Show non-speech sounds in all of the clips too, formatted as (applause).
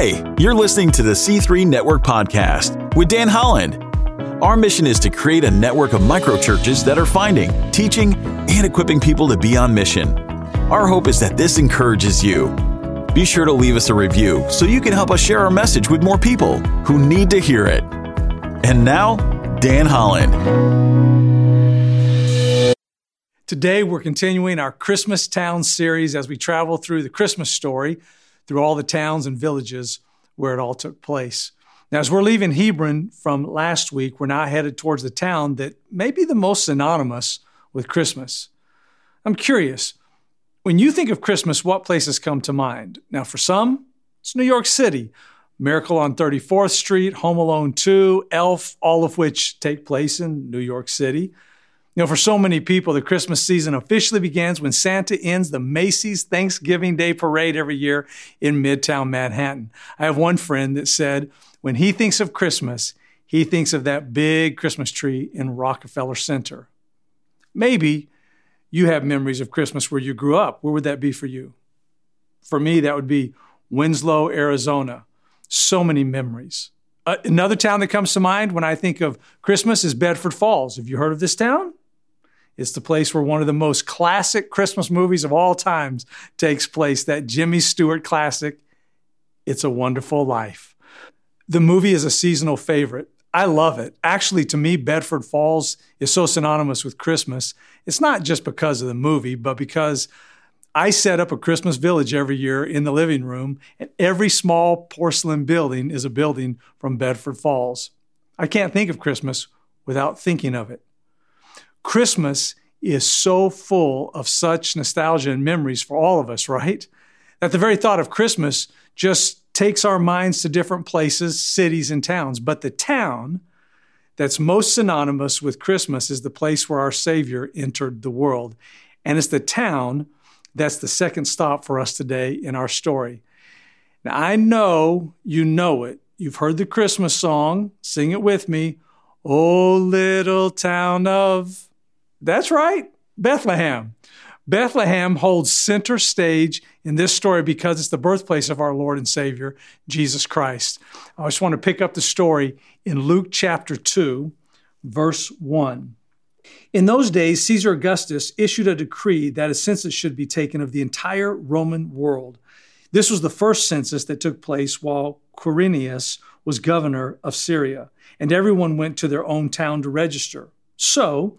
Hey, you're listening to the C3 Network Podcast with Dan Holland. Our mission is to create a network of microchurches that are finding, teaching, and equipping people to be on mission. Our hope is that this encourages you. Be sure to leave us a review so you can help us share our message with more people who need to hear it. And now, Dan Holland. Today, we're continuing our Christmas Town series as we travel through the Christmas story through all the towns and villages where it all took place. Now, as we're leaving Hebron from last week, we're now headed towards the town that may be the most synonymous with Christmas. I'm curious, when you think of Christmas, what places come to mind? Now, for some, it's New York City, Miracle on 34th Street, Home Alone 2, Elf, all of which take place in New York City. You know, for so many people, the Christmas season officially begins when Santa ends the Macy's Thanksgiving Day Parade every year in Midtown Manhattan. I have one friend that said when he thinks of Christmas, he thinks of that big Christmas tree in Rockefeller Center. Maybe you have memories of Christmas where you grew up. Where would that be for you? For me, that would be Winslow, Arizona. So many memories. Uh, another town that comes to mind when I think of Christmas is Bedford Falls. Have you heard of this town? It's the place where one of the most classic Christmas movies of all times takes place, that Jimmy Stewart classic, It's a Wonderful Life. The movie is a seasonal favorite. I love it. Actually, to me, Bedford Falls is so synonymous with Christmas. It's not just because of the movie, but because I set up a Christmas village every year in the living room, and every small porcelain building is a building from Bedford Falls. I can't think of Christmas without thinking of it. Christmas is so full of such nostalgia and memories for all of us, right? That the very thought of Christmas just takes our minds to different places, cities, and towns. But the town that's most synonymous with Christmas is the place where our Savior entered the world. And it's the town that's the second stop for us today in our story. Now, I know you know it. You've heard the Christmas song. Sing it with me. Oh, little town of that's right, Bethlehem. Bethlehem holds center stage in this story because it's the birthplace of our Lord and Savior, Jesus Christ. I just want to pick up the story in Luke chapter 2, verse 1. In those days, Caesar Augustus issued a decree that a census should be taken of the entire Roman world. This was the first census that took place while Quirinius was governor of Syria, and everyone went to their own town to register. So,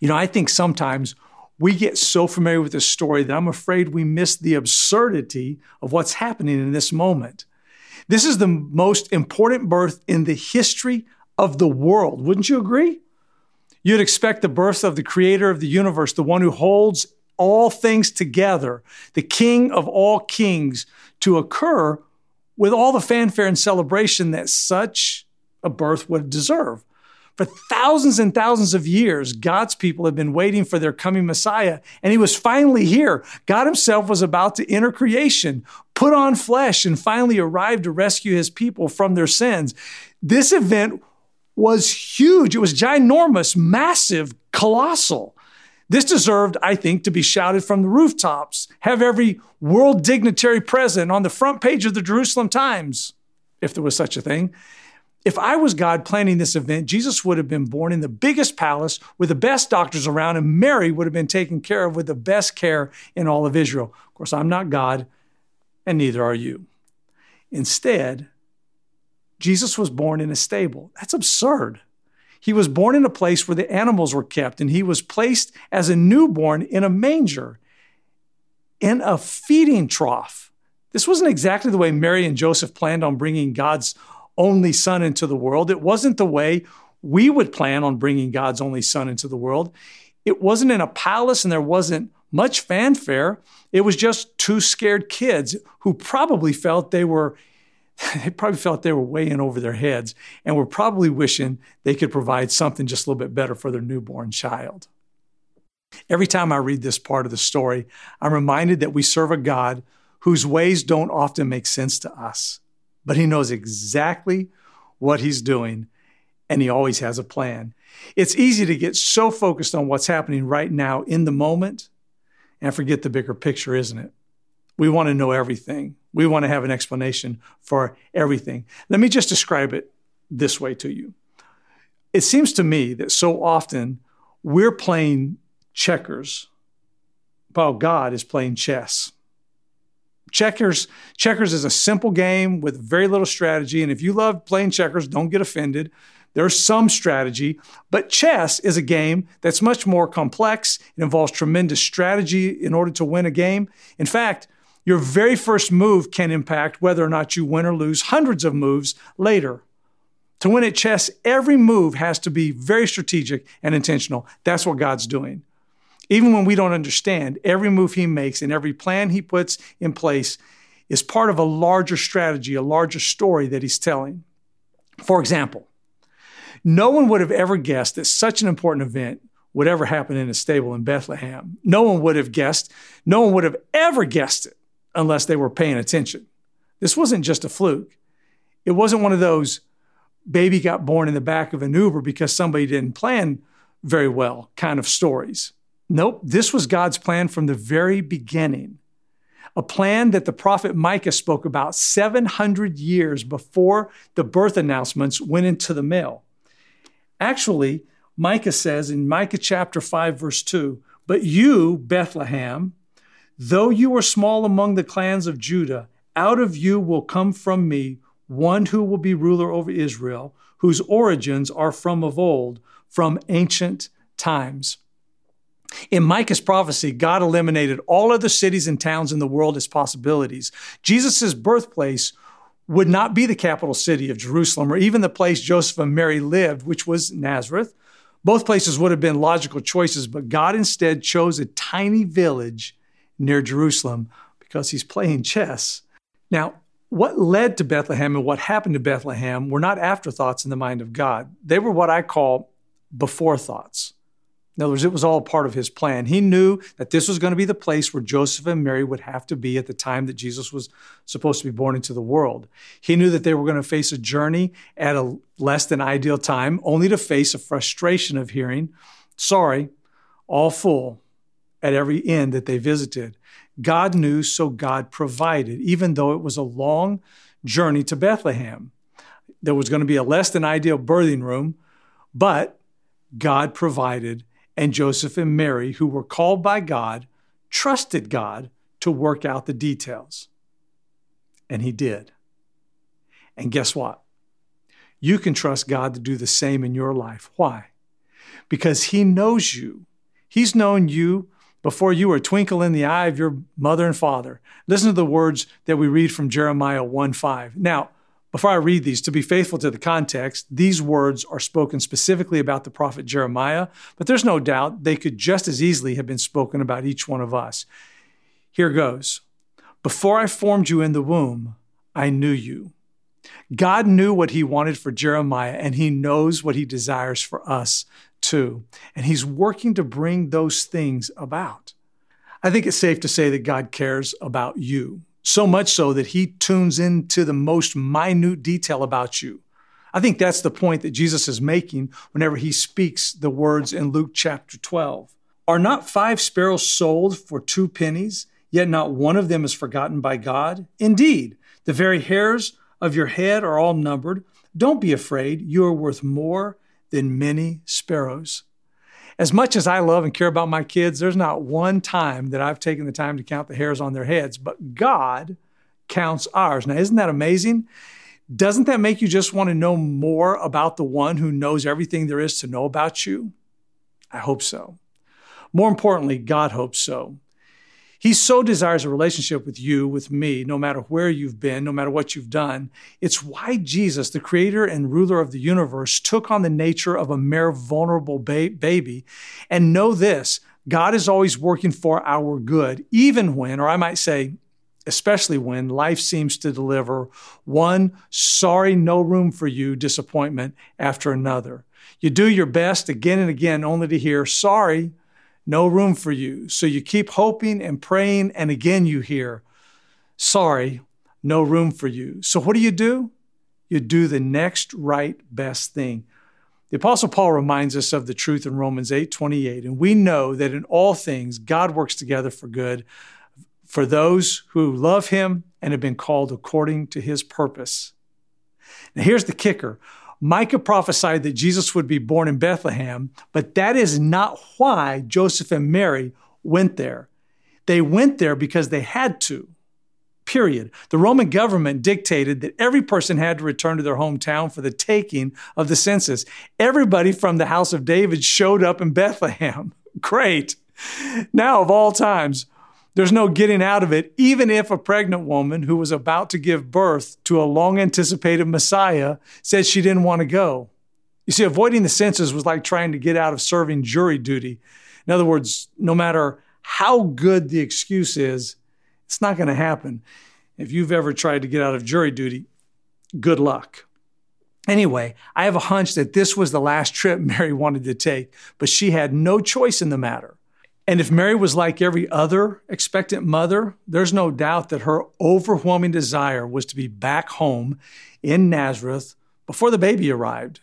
You know, I think sometimes we get so familiar with this story that I'm afraid we miss the absurdity of what's happening in this moment. This is the most important birth in the history of the world. Wouldn't you agree? You'd expect the birth of the creator of the universe, the one who holds all things together, the king of all kings, to occur with all the fanfare and celebration that such a birth would deserve. For thousands and thousands of years, God's people have been waiting for their coming Messiah, and he was finally here. God himself was about to enter creation, put on flesh, and finally arrived to rescue his people from their sins. This event was huge. It was ginormous, massive, colossal. This deserved, I think, to be shouted from the rooftops, have every world dignitary present on the front page of the Jerusalem Times, if there was such a thing. If I was God planning this event, Jesus would have been born in the biggest palace with the best doctors around, and Mary would have been taken care of with the best care in all of Israel. Of course, I'm not God, and neither are you. Instead, Jesus was born in a stable. That's absurd. He was born in a place where the animals were kept, and he was placed as a newborn in a manger, in a feeding trough. This wasn't exactly the way Mary and Joseph planned on bringing God's only son into the world. It wasn't the way we would plan on bringing God's only son into the world. It wasn't in a palace and there wasn't much fanfare. It was just two scared kids who probably felt they were (laughs) they probably felt they were way in over their heads and were probably wishing they could provide something just a little bit better for their newborn child. Every time I read this part of the story, I'm reminded that we serve a God whose ways don't often make sense to us, but He knows exactly what He's doing and He always has a plan. It's easy to get so focused on what's happening right now in the moment and forget the bigger picture, isn't it? We want to know everything. We want to have an explanation for everything. Let me just describe it this way to you. It seems to me that so often we're playing checkers while God is playing chess. Checkers, checkers is a simple game with very little strategy. And if you love playing checkers, don't get offended. There's some strategy, but chess is a game that's much more complex. It involves tremendous strategy in order to win a game. In fact, your very first move can impact whether or not you win or lose hundreds of moves later. To win at chess, every move has to be very strategic and intentional. That's what God's doing. Even when we don't understand, every move He makes and every plan He puts in place is part of a larger strategy, a larger story that He's telling. For example, no one would have ever guessed that such an important event would ever happen in a stable in Bethlehem. No one would have guessed, no one would have ever guessed it unless they were paying attention. This wasn't just a fluke. It wasn't one of those baby got born in the back of an Uber because somebody didn't plan very well kind of stories. Nope, this was God's plan from the very beginning. A plan that the prophet Micah spoke about 700 years before the birth announcements went into the mail. Actually, Micah says in Micah chapter 5, verse 2, But you, Bethlehem, Though you are small among the clans of Judah, out of you will come from me one who will be ruler over Israel, whose origins are from of old, from ancient times. In Micah's prophecy, God eliminated all other cities and towns in the world as possibilities. Jesus' birthplace would not be the capital city of Jerusalem or even the place Joseph and Mary lived, which was Nazareth. Both places would have been logical choices, but God instead chose a tiny village near Jerusalem because he's playing chess. Now, what led to Bethlehem and what happened to Bethlehem were not afterthoughts in the mind of God. They were what I call before thoughts. In other words, it was all part of his plan. He knew that this was going to be the place where Joseph and Mary would have to be at the time that Jesus was supposed to be born into the world. He knew that they were going to face a journey at a less than ideal time, only to face a frustration of hearing, sorry, all full, at every inn that they visited. God knew, so God provided, even though it was a long journey to Bethlehem. There was going to be a less than ideal birthing room, but God provided, and Joseph and Mary, who were called by God, trusted God to work out the details. And He did. And guess what? You can trust God to do the same in your life. Why? Because He knows you. He's known you before you were a twinkle in the eye of your mother and father. Listen to the words that we read from Jeremiah 1 5. Now, before I read these, to be faithful to the context, these words are spoken specifically about the prophet Jeremiah, but there's no doubt they could just as easily have been spoken about each one of us. Here goes Before I formed you in the womb, I knew you. God knew what he wanted for Jeremiah, and he knows what he desires for us too. And He's working to bring those things about. I think it's safe to say that God cares about you, so much so that He tunes into the most minute detail about you. I think that's the point that Jesus is making whenever He speaks the words in Luke chapter 12. Are not five sparrows sold for two pennies, yet not one of them is forgotten by God? Indeed, the very hairs of your head are all numbered. Don't be afraid, you are worth more than many sparrows. As much as I love and care about my kids, there's not one time that I've taken the time to count the hairs on their heads, but God counts ours. Now, isn't that amazing? Doesn't that make you just want to know more about the one who knows everything there is to know about you? I hope so. More importantly, God hopes so. He so desires a relationship with you, with me, no matter where you've been, no matter what you've done. It's why Jesus, the creator and ruler of the universe, took on the nature of a mere vulnerable ba- baby. And know this God is always working for our good, even when, or I might say, especially when life seems to deliver one sorry, no room for you disappointment after another. You do your best again and again only to hear, sorry, no room for you. So you keep hoping and praying, and again you hear, sorry, no room for you. So what do you do? You do the next right best thing. The apostle Paul reminds us of the truth in Romans 8:28, and we know that in all things God works together for good for those who love him and have been called according to his purpose. Now here's the kicker. Micah prophesied that Jesus would be born in Bethlehem, but that is not why Joseph and Mary went there. They went there because they had to. Period. The Roman government dictated that every person had to return to their hometown for the taking of the census. Everybody from the house of David showed up in Bethlehem. (laughs) Great. Now, of all times, there's no getting out of it, even if a pregnant woman who was about to give birth to a long anticipated Messiah said she didn't want to go. You see, avoiding the census was like trying to get out of serving jury duty. In other words, no matter how good the excuse is, it's not going to happen. If you've ever tried to get out of jury duty, good luck. Anyway, I have a hunch that this was the last trip (laughs) Mary wanted to take, but she had no choice in the matter. And if Mary was like every other expectant mother, there's no doubt that her overwhelming desire was to be back home in Nazareth before the baby arrived.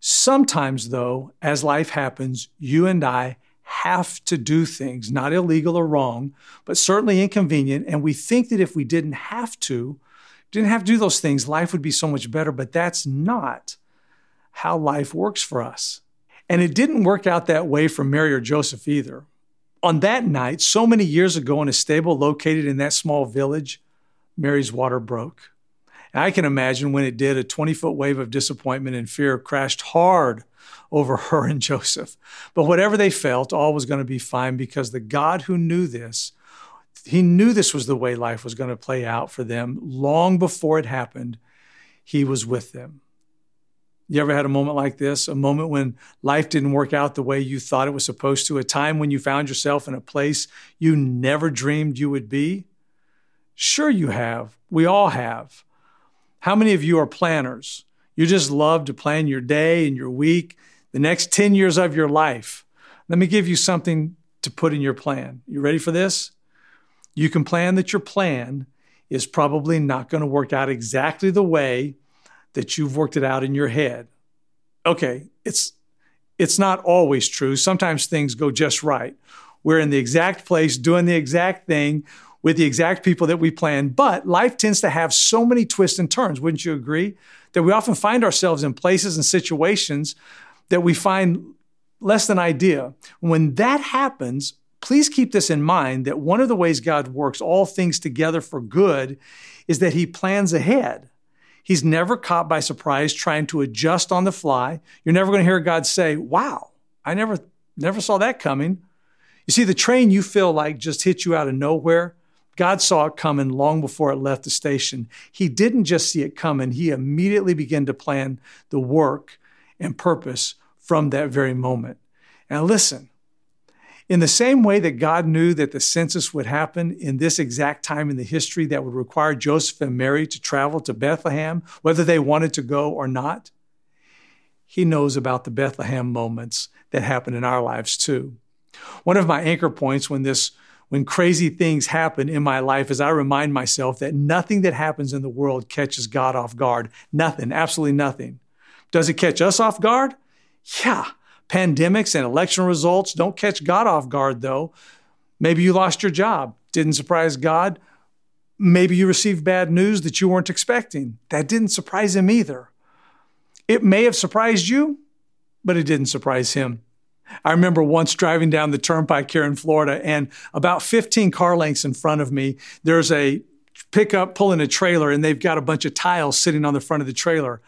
Sometimes, though, as life happens, you and I have to do things, not illegal or wrong, but certainly inconvenient. And we think that if we didn't have to, didn't have to do those things, life would be so much better. But that's not how life works for us. And it didn't work out that way for Mary or Joseph either. On that night, so many years ago, in a stable located in that small village, Mary's water broke. And I can imagine when it did, a 20 foot wave of disappointment and fear crashed hard over (laughs) her and Joseph. But whatever they felt, all was going to be fine because the God who knew this, he knew this was the way life was going to play out for them long before it happened. He was with them. You ever had a moment like this? A moment when life didn't work out the way you thought it was supposed to? A time when you found yourself in a place you never dreamed you would be? Sure, you have. We all have. How many of you are planners? You just love to plan your day and your week, the next 10 years of your life. Let me give you something to put in your plan. You ready for this? You can plan that your plan is probably not going to work out exactly the way that you've worked it out in your head. Okay, it's it's not always true. Sometimes things go just right. We're in the exact place, doing the exact thing with the exact people that we planned. But life tends to have so many twists and turns, wouldn't you agree? That we often find ourselves in places and situations that we find less than ideal. When that happens, please keep this in mind that one of the ways God works all things together for good is that He plans ahead. He's never caught by surprise trying to adjust on the fly. You're never going to hear God say, Wow, I never, never saw that coming. You see, the train you feel like just hit you out of nowhere. God saw it coming long before it left the station. He didn't just see it coming, He immediately began to plan the work and purpose from that very moment. Now, listen, in the same way that God knew that the census would happen in this exact time in the history that would require Joseph and Mary to travel to Bethlehem, whether they wanted to go or not, He knows about the Bethlehem moments that happen in our lives too. One of my anchor points when this when crazy things happen in my life is I remind myself that nothing that happens in the world catches God off guard. Nothing, absolutely nothing. Does it catch us off guard? Yeah, Pandemics and election results don't catch God off guard, though. Maybe you lost your job. Didn't surprise God. Maybe you received bad news that you weren't expecting. That didn't surprise him either. It may have surprised you, but it didn't surprise him. I remember once driving down the turnpike here in Florida, and about 15 car lengths in front of me, there's a pickup pulling a trailer, and they've got a bunch of tiles sitting on the front of the trailer.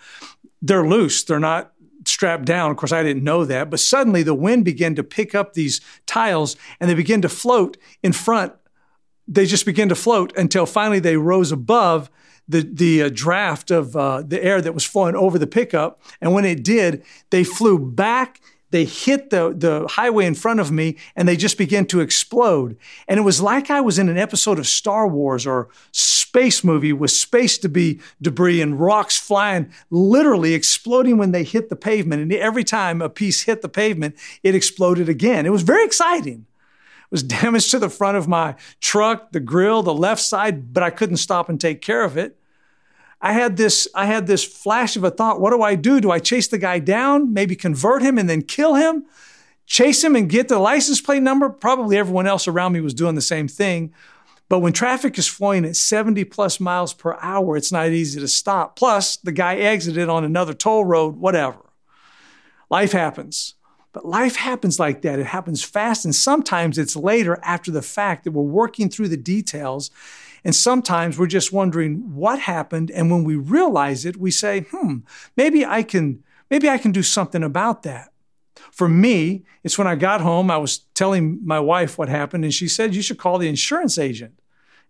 They're loose, they're not strapped down. Of course, I didn't know that. But suddenly the wind began to pick up these tiles and they began to float in front. They just began to float until finally they rose above the, the uh, draft of uh, the air that was flowing over the pickup. And when it did, they flew back they hit the, the highway in front of me and they just began to explode. And it was like I was in an episode of Star Wars or space movie with space to be debris and rocks flying, literally exploding when they hit the pavement. And every time a piece hit the pavement, it exploded again. It was very exciting. It was (laughs) damage to the front of my truck, the grill, the left side, but I couldn't stop and take care of it. I had this I had this flash of a thought, what do I do? Do I chase the guy down, maybe convert him and then kill him? Chase him and get the license plate number? Probably everyone else around me was doing the same thing. But when traffic is flowing at 70 plus miles per hour, it's not easy to stop. Plus, the guy exited on another toll road, whatever. Life happens. But life happens like that. It happens fast, and sometimes it's later after the fact that we're working through the details and sometimes we're just wondering what happened. And when we realize it, we say, hmm, maybe I can, maybe I can do something about that. For me, it's when I got home, I was telling my wife what happened, and she said, You should call the insurance agent.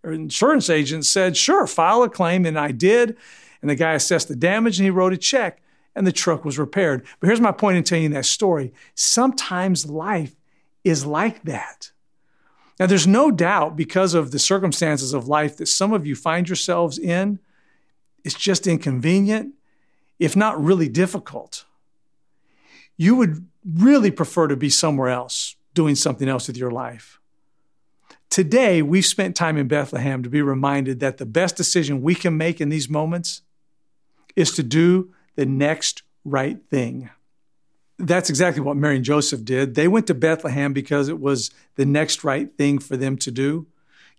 Her insurance agent said, Sure, file a claim. And I did. And the guy assessed the damage and he wrote a check, and the truck was repaired. But here's my point in telling you that story. Sometimes life is like that. Now, there's no doubt because of the circumstances of life that some of you find yourselves in, it's just inconvenient, if not really difficult. You would really prefer to be somewhere else, doing something else with your life. Today, we've spent time in Bethlehem to be reminded that the best decision we can make in these moments is to do the next right thing that's exactly what Mary and Joseph did. They went to Bethlehem because it was the next right thing for them to do.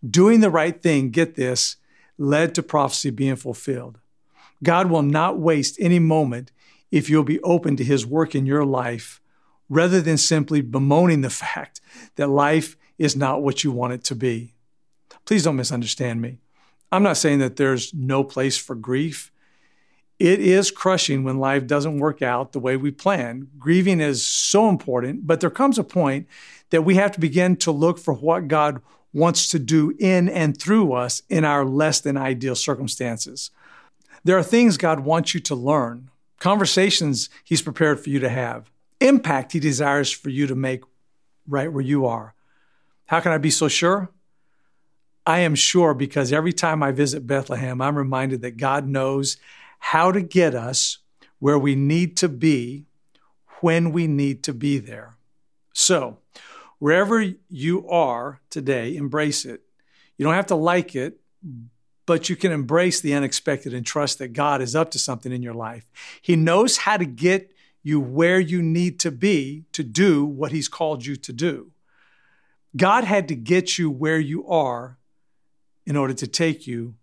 Doing the right thing, get this, led to prophecy being fulfilled. God will not waste any moment if you'll be open to his work in your life rather than simply bemoaning the (laughs) fact that life is not what you want it to be. Please don't misunderstand me. I'm not saying that there's no place for grief it is crushing when life doesn't work out the way we plan. Grieving is so important, but there comes a point that we have to begin to look for what God wants to do in and through us in our less than ideal circumstances. There are things God wants you to learn, conversations He's prepared for you to have, impact He desires for you to make right where you are. How can I be so sure? I am sure because every time I visit Bethlehem, I'm reminded that God knows how to get us where we need to be when we need to be there. So, wherever you are today, embrace it. You don't have to like it, but you can embrace the unexpected and trust that God is up to something in your life. He knows how to get you where you need to be to do what He's called you to do. God had to get you where you are in order to take you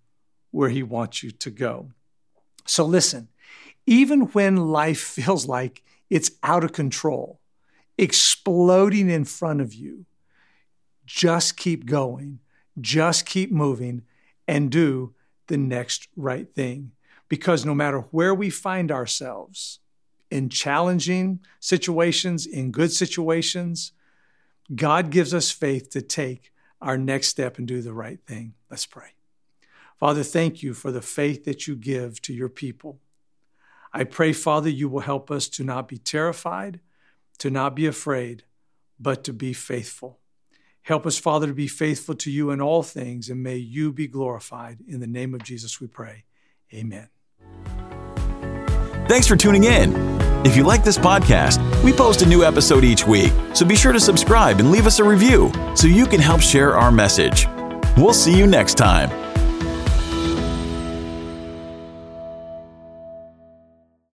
where He wants you to go. So listen, even when life (laughs) feels like it's out of control, exploding in front of you, just keep going, just keep moving, and do the next right thing. Because no matter where we find ourselves, in challenging situations, in good situations, God gives us faith to take our next step and do the right thing. Let's pray. Father, thank you for the faith that you give to your people. I pray, Father, you will help us to not be terrified, to not be afraid, but to be faithful. Help us, Father, to be faithful to you in all things, and may you be glorified. In the name of Jesus, we pray. Amen. Thanks for tuning in. If you like this podcast, we post a new episode each week, so be sure to subscribe and leave us a review so you can help share our message. We'll see you next time.